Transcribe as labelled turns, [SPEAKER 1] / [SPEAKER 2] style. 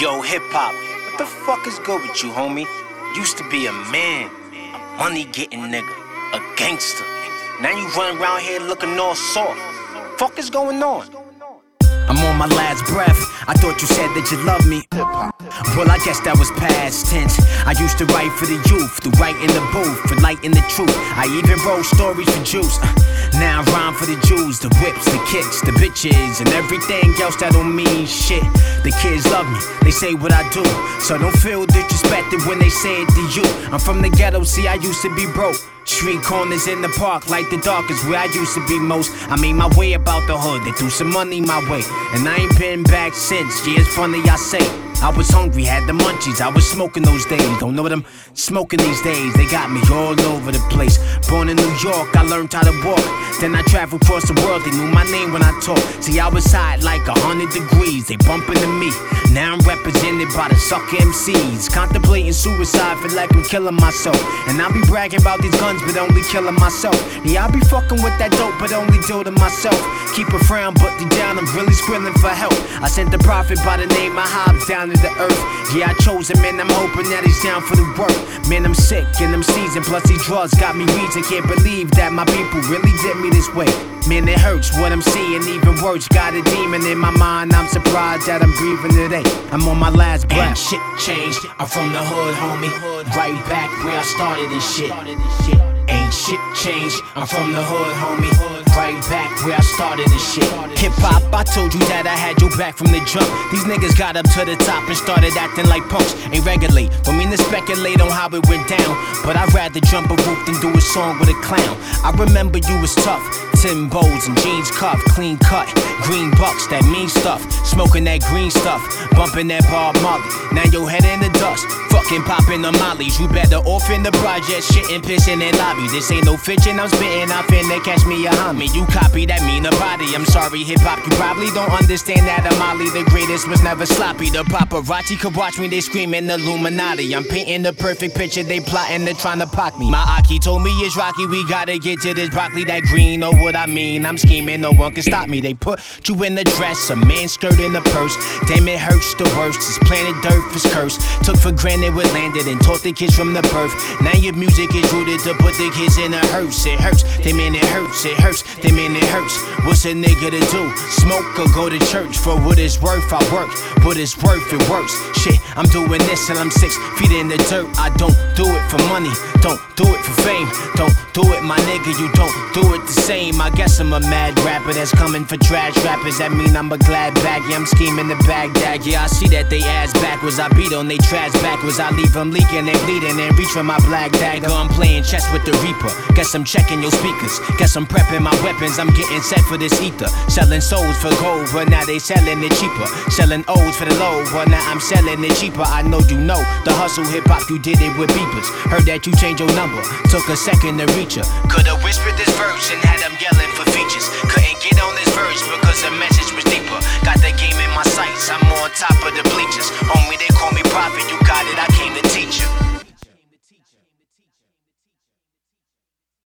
[SPEAKER 1] Yo, hip hop, what the fuck is good with you, homie? Used to be a man, a money getting nigga, a gangster. Now you run around here looking all soft. Fuck is going on?
[SPEAKER 2] I'm on my last breath. I thought you said that you love me. Well, I guess that was past tense. I used to write for the youth, to write in the booth, for light in the truth. I even wrote stories for Jews. Uh, now I rhyme for the Jews, the whips, the kicks, the bitches, and everything else that don't mean shit. The kids love me, they say what I do. So don't feel disrespected when they say it to you. I'm from the ghetto, see, I used to be broke. Street corners in the park, like the darkest where I used to be most. I made my way about the hood, they threw some money my way. And I ain't been back since, yeah, it's funny I say. I was hungry, had the munchies, I was smoking those days. Don't know what I'm smoking these days, they got me all over the place. Born in New York, I learned how to walk. Then I traveled across the world, they knew my name when I talked. See, I was hot like a hundred degrees, they bumping to me. Now I'm represented by the sucker MCs. Contemplating suicide, feel like I'm killing myself. And I be bragging about these guns, but only killing myself. Yeah, I be fucking with that dope, but only do to myself. Keep a frown, but deep down I'm really squilling for help. I sent the prophet by the name of Hobbs down the earth. Yeah, I chose him, and I'm hoping that he's down for the work. Man, I'm sick and I'm seasoned, plus these drugs got me reason. Can't believe that my people really did me this way. Man, it hurts what I'm seeing, even worse. Got a demon in my mind, I'm surprised that I'm breathing today. I'm on my last breath.
[SPEAKER 1] Ain't shit changed. I'm from the hood, homie. Right back where I started this shit. Ain't shit changed. I'm from the hood, homie. Right back where I started this shit.
[SPEAKER 2] Hip hop, I told you that I had your back from the jump. These niggas got up to the top and started acting like punks. Ain't regulate, don't mean to speculate on how it went down. But I'd rather jump a roof than do a song with a clown. I remember you was tough. Tim Bowles and jeans cuff, clean cut, green bucks, that mean stuff. Smoking that green stuff, bumping that Bob Marley. Now your head in the fucking popping the mollies. You better off in the project, shitting, pissing in lobbies. This ain't no fitching, I'm spitting, I finna catch me a homie. You copy that mean a body. I'm sorry, hip hop, you probably don't understand that Amali, the greatest, was never sloppy. The paparazzi could watch me, they screaming Illuminati. I'm painting the perfect picture, they plotting, they trying to pock me. My Aki told me it's rocky, we gotta get to this broccoli, that green, know what I mean? I'm scheming, no one can stop me. They put you in a dress, a man skirt in a purse. Damn, it hurts the worst. This planet dirt is cursed. Took for granted what landed and taught the kids from the birth. Now your music is rooted to put the kids in a hearse. It hurts, they mean it hurts, it hurts, they mean it hurts. What's a nigga to do? Smoke or go to church for what it's worth. I work, what it's worth, it works. Shit, I'm doing this till I'm six feet in the dirt. I don't do it for money, don't do it for fame, don't do it, my nigga. You don't do it the same. I guess I'm a mad rapper that's coming for trash rappers. That mean I'm a glad bag. Yeah, I'm scheming the Baghdad. Yeah, I see that they ass backwards. I beat on they trash backwards. I leave them leaking and bleeding and reach for my black dagger. I'm playing chess with the Reaper. Guess I'm checking your speakers. Guess I'm prepping my weapons. I'm getting set for this ether. Selling souls for gold, but now they selling it cheaper. Selling O's for the low, but now I'm selling it cheaper. I know you know the hustle hip hop. You did it with beepers. Heard that you changed your number. Took a second to reach her. Could've whispered this verse and had them yelling for features. Couldn't get on this verse because the message was deeper. Got the game in my sights. I'm on top of the bleachers. Homie, they call me prophet. You got it. I